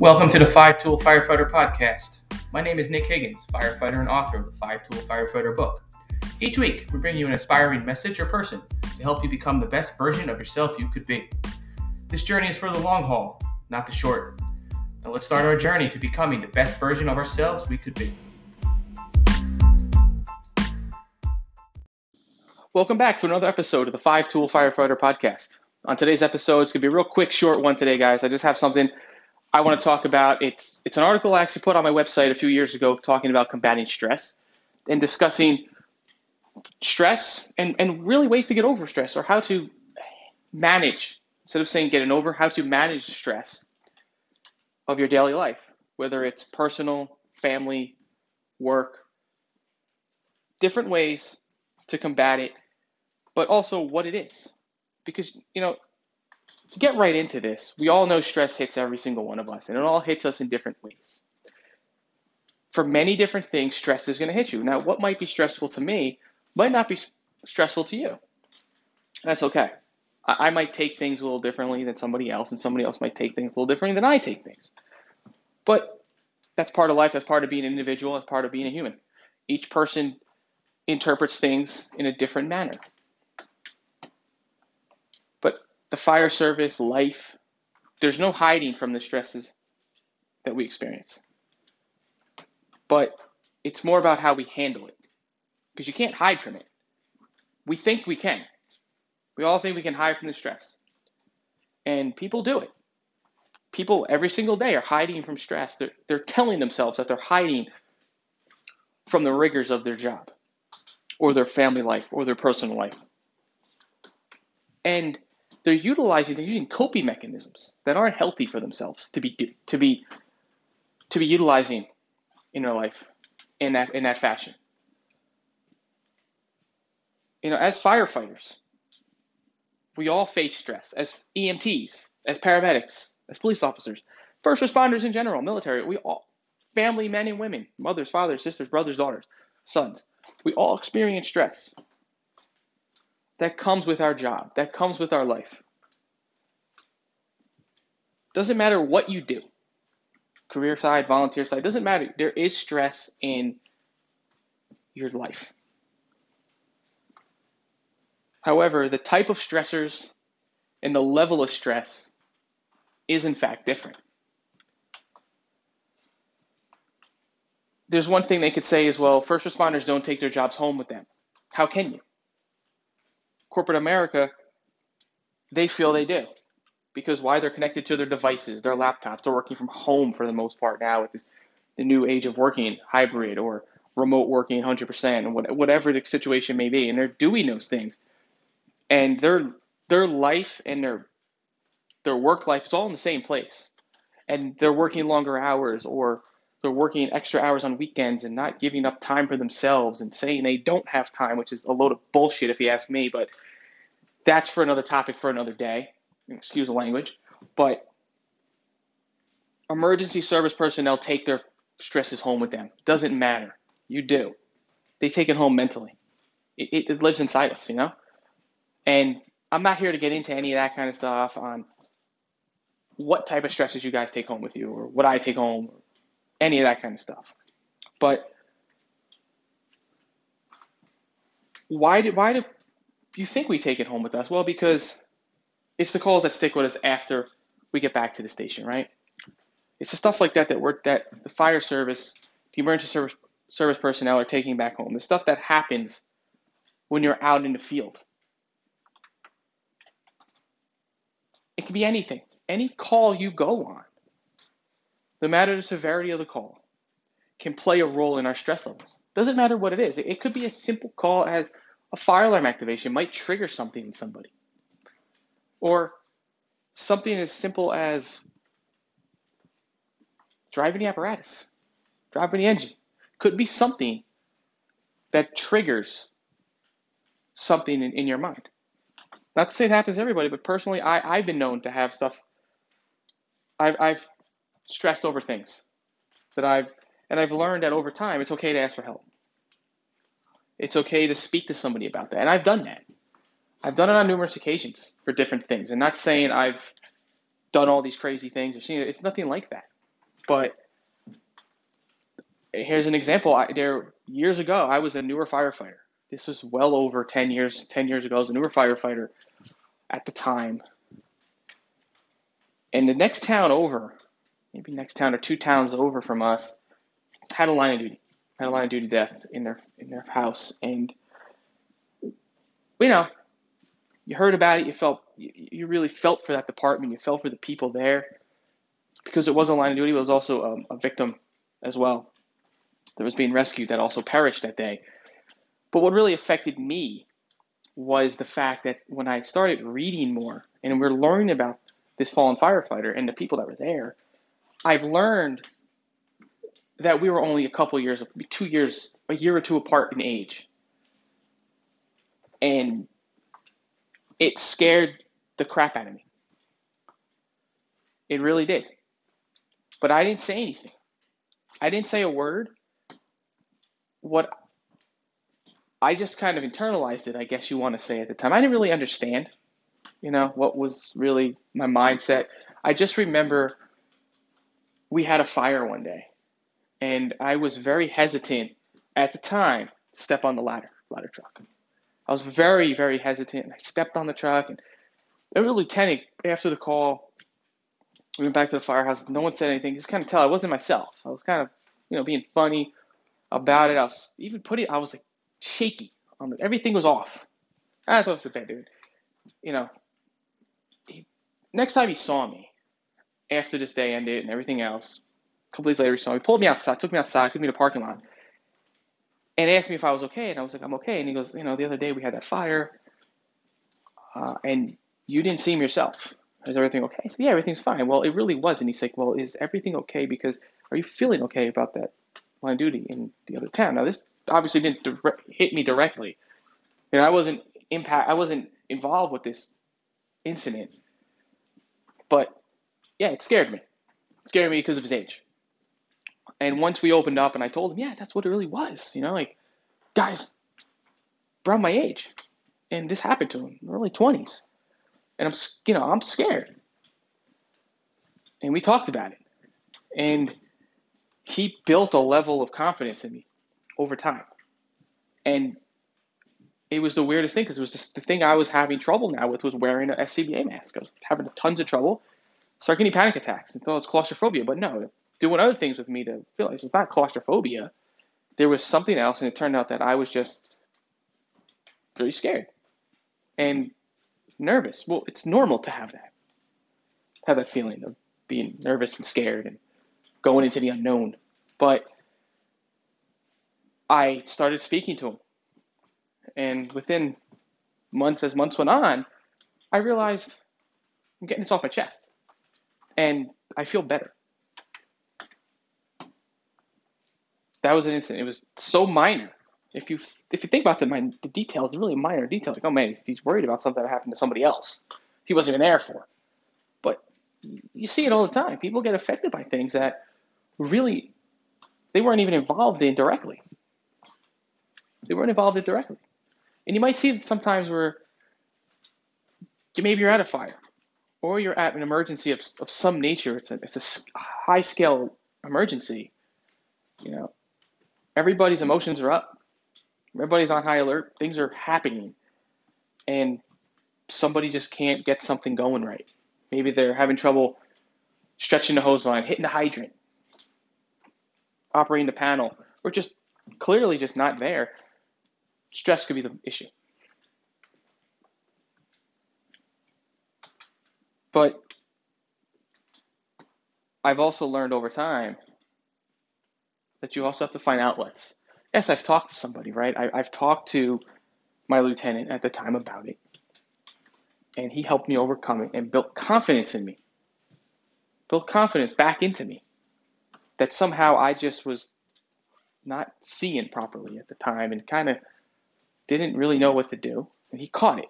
Welcome to the Five Tool Firefighter Podcast. My name is Nick Higgins, firefighter and author of the Five Tool Firefighter book. Each week, we bring you an inspiring message or person to help you become the best version of yourself you could be. This journey is for the long haul, not the short. Now let's start our journey to becoming the best version of ourselves we could be. Welcome back to another episode of the Five Tool Firefighter Podcast. On today's episode, it's going to be a real quick, short one today, guys. I just have something I want to talk about it's it's an article I actually put on my website a few years ago talking about combating stress and discussing stress and, and really ways to get over stress or how to manage instead of saying getting over how to manage stress of your daily life whether it's personal family work different ways to combat it but also what it is. Because you know to get right into this, we all know stress hits every single one of us, and it all hits us in different ways. For many different things, stress is going to hit you. Now, what might be stressful to me might not be stressful to you. That's okay. I, I might take things a little differently than somebody else, and somebody else might take things a little differently than I take things. But that's part of life, that's part of being an individual, that's part of being a human. Each person interprets things in a different manner the fire service, life, there's no hiding from the stresses that we experience. But it's more about how we handle it because you can't hide from it. We think we can. We all think we can hide from the stress. And people do it. People every single day are hiding from stress. They're, they're telling themselves that they're hiding from the rigors of their job or their family life or their personal life. And they're utilizing they're using coping mechanisms that aren't healthy for themselves to be to be to be utilizing in their life in that in that fashion. You know, as firefighters, we all face stress as EMTs, as paramedics, as police officers, first responders in general, military. We all family men and women, mothers, fathers, sisters, brothers, daughters, sons. We all experience stress that comes with our job, that comes with our life. Doesn't matter what you do, career side, volunteer side, doesn't matter. There is stress in your life. However, the type of stressors and the level of stress is in fact different. There's one thing they could say as well first responders don't take their jobs home with them. How can you? Corporate America, they feel they do. Because why? They're connected to their devices, their laptops. They're working from home for the most part now with this the new age of working hybrid or remote working 100% and whatever the situation may be. And they're doing those things. And their their life and their their work life is all in the same place. And they're working longer hours or they're working extra hours on weekends and not giving up time for themselves and saying they don't have time, which is a load of bullshit if you ask me, but that's for another topic for another day. Excuse the language. But emergency service personnel take their stresses home with them. Doesn't matter. You do. They take it home mentally. It, it, it lives inside us, you know? And I'm not here to get into any of that kind of stuff on what type of stresses you guys take home with you or what I take home any of that kind of stuff. But why do why do you think we take it home with us? Well, because it's the calls that stick with us after we get back to the station, right? It's the stuff like that that we're that the fire service, the emergency service service personnel are taking back home. The stuff that happens when you're out in the field. It can be anything, any call you go on no matter of the severity of the call, can play a role in our stress levels. Doesn't matter what it is. It could be a simple call as a fire alarm activation might trigger something in somebody. Or something as simple as driving the apparatus, driving the engine. Could be something that triggers something in, in your mind. Not to say it happens to everybody, but personally, I, I've been known to have stuff. I've, I've stressed over things that I've and I've learned that over time it's okay to ask for help. It's okay to speak to somebody about that. And I've done that. I've done it on numerous occasions for different things. And not saying I've done all these crazy things or seen it. It's nothing like that. But here's an example. I, there years ago, I was a newer firefighter. This was well over 10 years, 10 years ago. I was a newer firefighter at the time. And the next town over, maybe next town or two towns over from us, had a line of duty, had a line of duty death in their in their house, and you know, you heard about it, you felt you, you really felt for that department, you felt for the people there, because it was a line of duty, but it was also a, a victim as well that was being rescued that also perished that day. But what really affected me was the fact that when I started reading more and we're learning about this fallen firefighter and the people that were there, I've learned that we were only a couple years, two years, a year or two apart in age. And it scared the crap out of me. It really did. But I didn't say anything. I didn't say a word. What I just kind of internalized it, I guess you want to say at the time. I didn't really understand, you know, what was really my mindset. I just remember we had a fire one day and I was very hesitant at the time to step on the ladder ladder truck. I was very very hesitant. I stepped on the truck, and the lieutenant after the call, we went back to the firehouse. No one said anything. Just kind of tell I wasn't myself. I was kind of you know being funny about it. I was even putting. I was like shaky. On the, everything was off. I thought it was a bad dude. You know. He, next time he saw me, after this day ended and everything else, a couple days later, he me, pulled me outside, took me outside, took me to the parking lot, and asked me if I was okay. And I was like, I'm okay. And he goes, you know, the other day we had that fire, uh, and you didn't see him yourself. Is everything okay? I said, yeah, everything's fine. Well, it really wasn't. He's like, well, is everything okay? Because are you feeling okay about that line of duty in the other town? Now, this obviously didn't hit me directly. You know, I wasn't impact. I wasn't involved with this incident, but yeah, it scared me. It scared me because of his age. And once we opened up and I told him, yeah, that's what it really was. You know, like, guys, around my age. And this happened to him, early 20s. And I'm, you know, I'm scared. And we talked about it. And he built a level of confidence in me over time. And it was the weirdest thing because it was just the thing I was having trouble now with was wearing a SCBA mask. I was having tons of trouble, start getting panic attacks and thought it's claustrophobia. But no, doing other things with me to feel like it's not claustrophobia. There was something else, and it turned out that I was just very scared and nervous. Well, it's normal to have that, to have that feeling of being nervous and scared and going into the unknown. But I started speaking to him, and within months, as months went on, I realized I'm getting this off my chest, and I feel better. that was an incident. It was so minor. If you if you think about the, the details, really minor detail. Like, oh man, he's, he's worried about something that happened to somebody else. He wasn't even there for. But you see it all the time. People get affected by things that really they weren't even involved in directly. They weren't involved in directly. And you might see it sometimes where maybe you're at a fire or you're at an emergency of, of some nature. It's a, it's a high scale emergency. You know, everybody's emotions are up. Everybody's on high alert. Things are happening. And somebody just can't get something going right. Maybe they're having trouble stretching the hose line, hitting the hydrant, operating the panel, or just clearly just not there. Stress could be the issue. But I've also learned over time that you also have to find outlets. Yes, I've talked to somebody, right? I, I've talked to my lieutenant at the time about it, and he helped me overcome it and built confidence in me, built confidence back into me that somehow I just was not seeing properly at the time and kind of didn't really know what to do. And he caught it,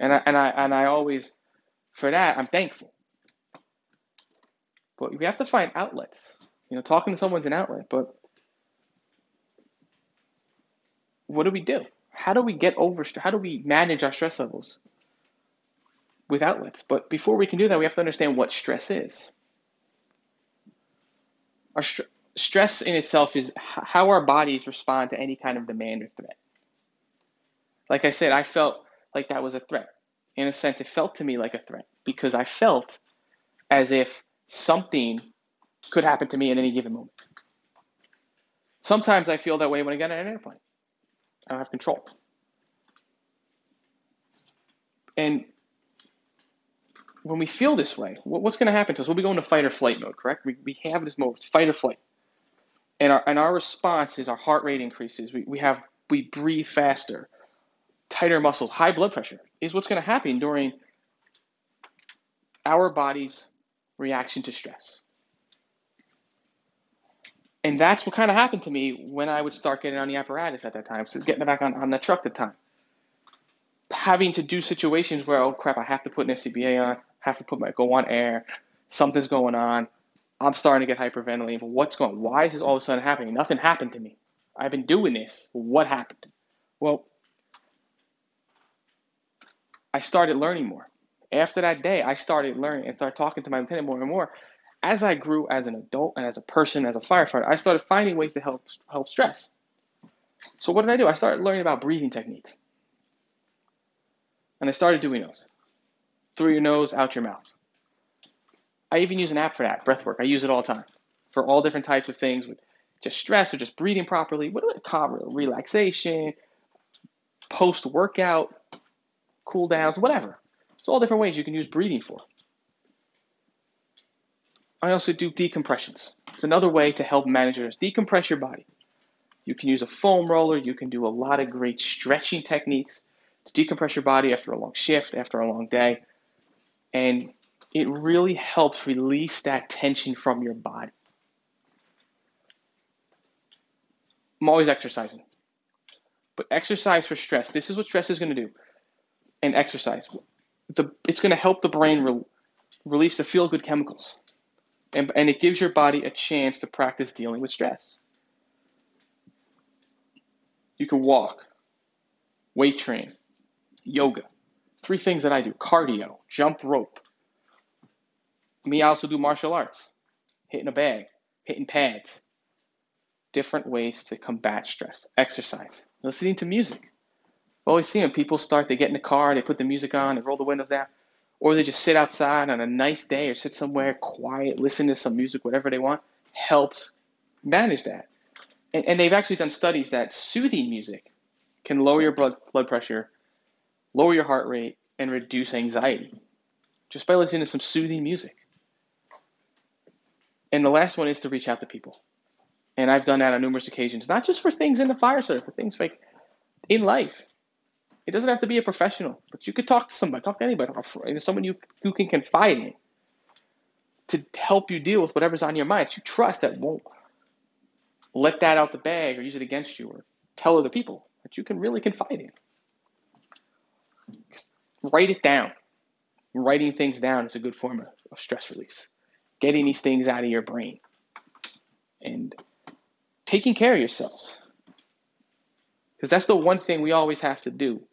and I and I and I always, for that, I'm thankful. But we have to find outlets. You know, talking to someone's an outlet, but what do we do? How do we get over? How do we manage our stress levels with outlets? But before we can do that, we have to understand what stress is. Our st- stress in itself is how our bodies respond to any kind of demand or threat. Like I said, I felt like that was a threat. In a sense, it felt to me like a threat because I felt as if something could happen to me at any given moment. Sometimes I feel that way when I get on an airplane. I don't have control. And when we feel this way, what's going to happen to us? We'll be going to fight or flight mode, correct? We, we have this mode, fight or flight. And our, and our response is our heart rate increases. We, we have we breathe faster, tighter muscles, high blood pressure is what's going to happen during our body's reaction to stress. And that's what kind of happened to me when I would start getting on the apparatus at that time, so getting back on, on the truck at the time. Having to do situations where, oh crap, I have to put an SCBA on, have to put my go on air, something's going on, I'm starting to get hyperventilating. What's going on? Why is this all of a sudden happening? Nothing happened to me. I've been doing this. What happened? Well, I started learning more. After that day, I started learning and started talking to my lieutenant more and more. As I grew as an adult and as a person, as a firefighter, I started finding ways to help help stress. So what did I do? I started learning about breathing techniques. And I started doing those. Through your nose, out your mouth. I even use an app for that, breathwork. I use it all the time for all different types of things with just stress or just breathing properly, what I call? Relaxation, post workout, cool downs, whatever. It's all different ways you can use breathing for. I also do decompressions. It's another way to help managers decompress your body. You can use a foam roller, you can do a lot of great stretching techniques to decompress your body after a long shift, after a long day. And it really helps release that tension from your body. I'm always exercising. But exercise for stress, this is what stress is going to do. And exercise, the, it's going to help the brain re- release the feel good chemicals. And, and it gives your body a chance to practice dealing with stress. You can walk, weight train, yoga. Three things that I do cardio, jump rope, me, I also do martial arts, hitting a bag, hitting pads, different ways to combat stress, exercise, listening to music. I've always when people start, they get in the car, they put the music on, they roll the windows down, or they just sit outside on a nice day or sit somewhere quiet, listen to some music, whatever they want, helps manage that. And, and they've actually done studies that soothing music can lower your blood, blood pressure, lower your heart rate, and reduce anxiety just by listening to some soothing music. And the last one is to reach out to people. And I've done that on numerous occasions, not just for things in the fire service, for things like in life. It doesn't have to be a professional, but you could talk to somebody, talk to anybody, someone you, you can confide in to help you deal with whatever's on your mind. You trust that won't let that out the bag or use it against you or tell other people that you can really confide in. Write it down. Writing things down is a good form of stress release getting these things out of your brain and taking care of yourselves. Because that's the one thing we always have to do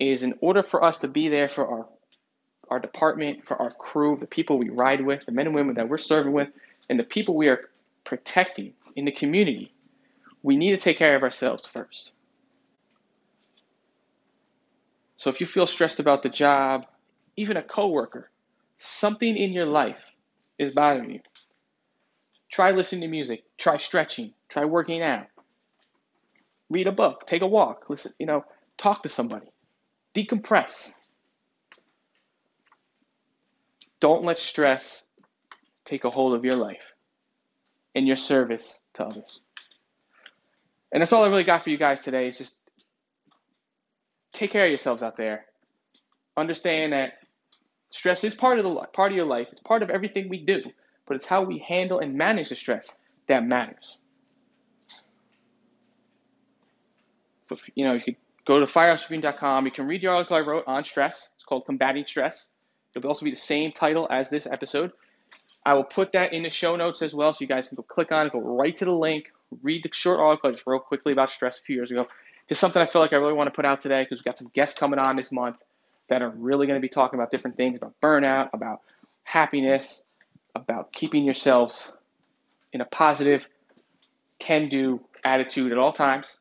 is in order for us to be there for our our department, for our crew, the people we ride with, the men and women that we're serving with, and the people we are protecting in the community, we need to take care of ourselves first. So if you feel stressed about the job, even a coworker, something in your life is bothering you. Try listening to music, try stretching, try working out. Read a book, take a walk, listen, you know, talk to somebody. Decompress. Don't let stress take a hold of your life and your service to others. And that's all I really got for you guys today is just take care of yourselves out there. Understand that Stress is part of the part of your life. It's part of everything we do, but it's how we handle and manage the stress that matters. So, you know, you could go to firehousetribune.com. You can read the article I wrote on stress. It's called Combating Stress. It'll also be the same title as this episode. I will put that in the show notes as well, so you guys can go click on it, go right to the link, read the short article I just wrote quickly about stress a few years ago. Just something I feel like I really want to put out today because we've got some guests coming on this month that are really going to be talking about different things about burnout, about happiness, about keeping yourselves in a positive, can do attitude at all times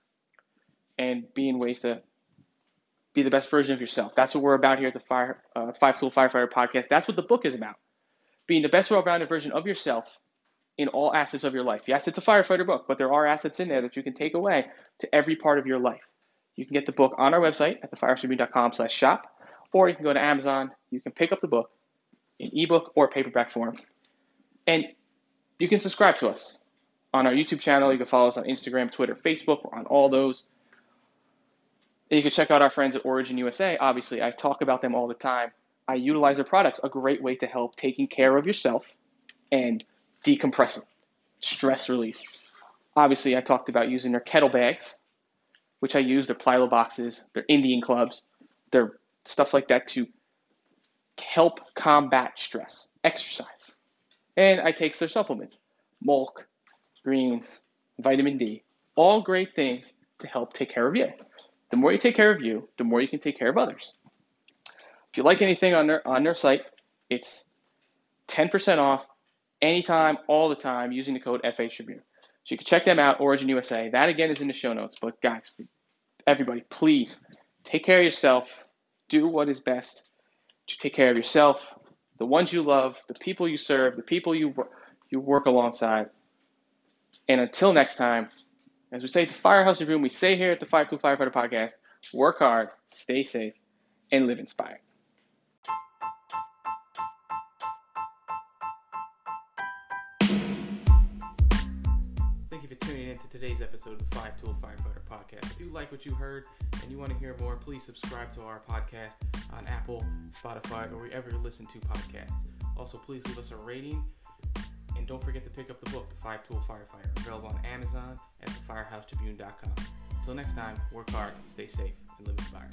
and be in ways to be the best version of yourself. That's what we're about here at the Fire uh, Five Tool Firefighter Podcast. That's what the book is about. Being the best well-rounded version of yourself in all assets of your life. Yes, it's a firefighter book, but there are assets in there that you can take away to every part of your life. You can get the book on our website at thefiretribune.com slash shop, or you can go to Amazon. You can pick up the book in ebook or paperback form. And you can subscribe to us on our YouTube channel. You can follow us on Instagram, Twitter, Facebook. We're on all those. And you can check out our friends at Origin USA. Obviously, I talk about them all the time. I utilize their products, a great way to help taking care of yourself and decompressing, stress release. Obviously, I talked about using their kettle bags, which I use, their plyo boxes, their Indian clubs, their stuff like that to help combat stress, exercise. And I take their supplements, milk, greens, vitamin D, all great things to help take care of you. The more you take care of you, the more you can take care of others. If you like anything on their on their site, it's 10% off anytime, all the time, using the code FH Tribune. So you can check them out, Origin USA. That again is in the show notes. But guys, everybody, please take care of yourself. Do what is best to take care of yourself, the ones you love, the people you serve, the people you you work alongside. And until next time, as we say at the Firehouse Tribune, we say here at the 5 Firefighter Podcast, work hard, stay safe, and live inspired. Thank you for tuning in to today's episode of the Five Tool Firefighter Podcast. If you like what you heard and you want to hear more, please subscribe to our podcast on Apple, Spotify, or wherever you listen to podcasts. Also, please leave us a rating don't forget to pick up the book, The Five Tool Firefighter, available on Amazon at thefirehousetribune.com. Until next time, work hard, stay safe, and live inspired.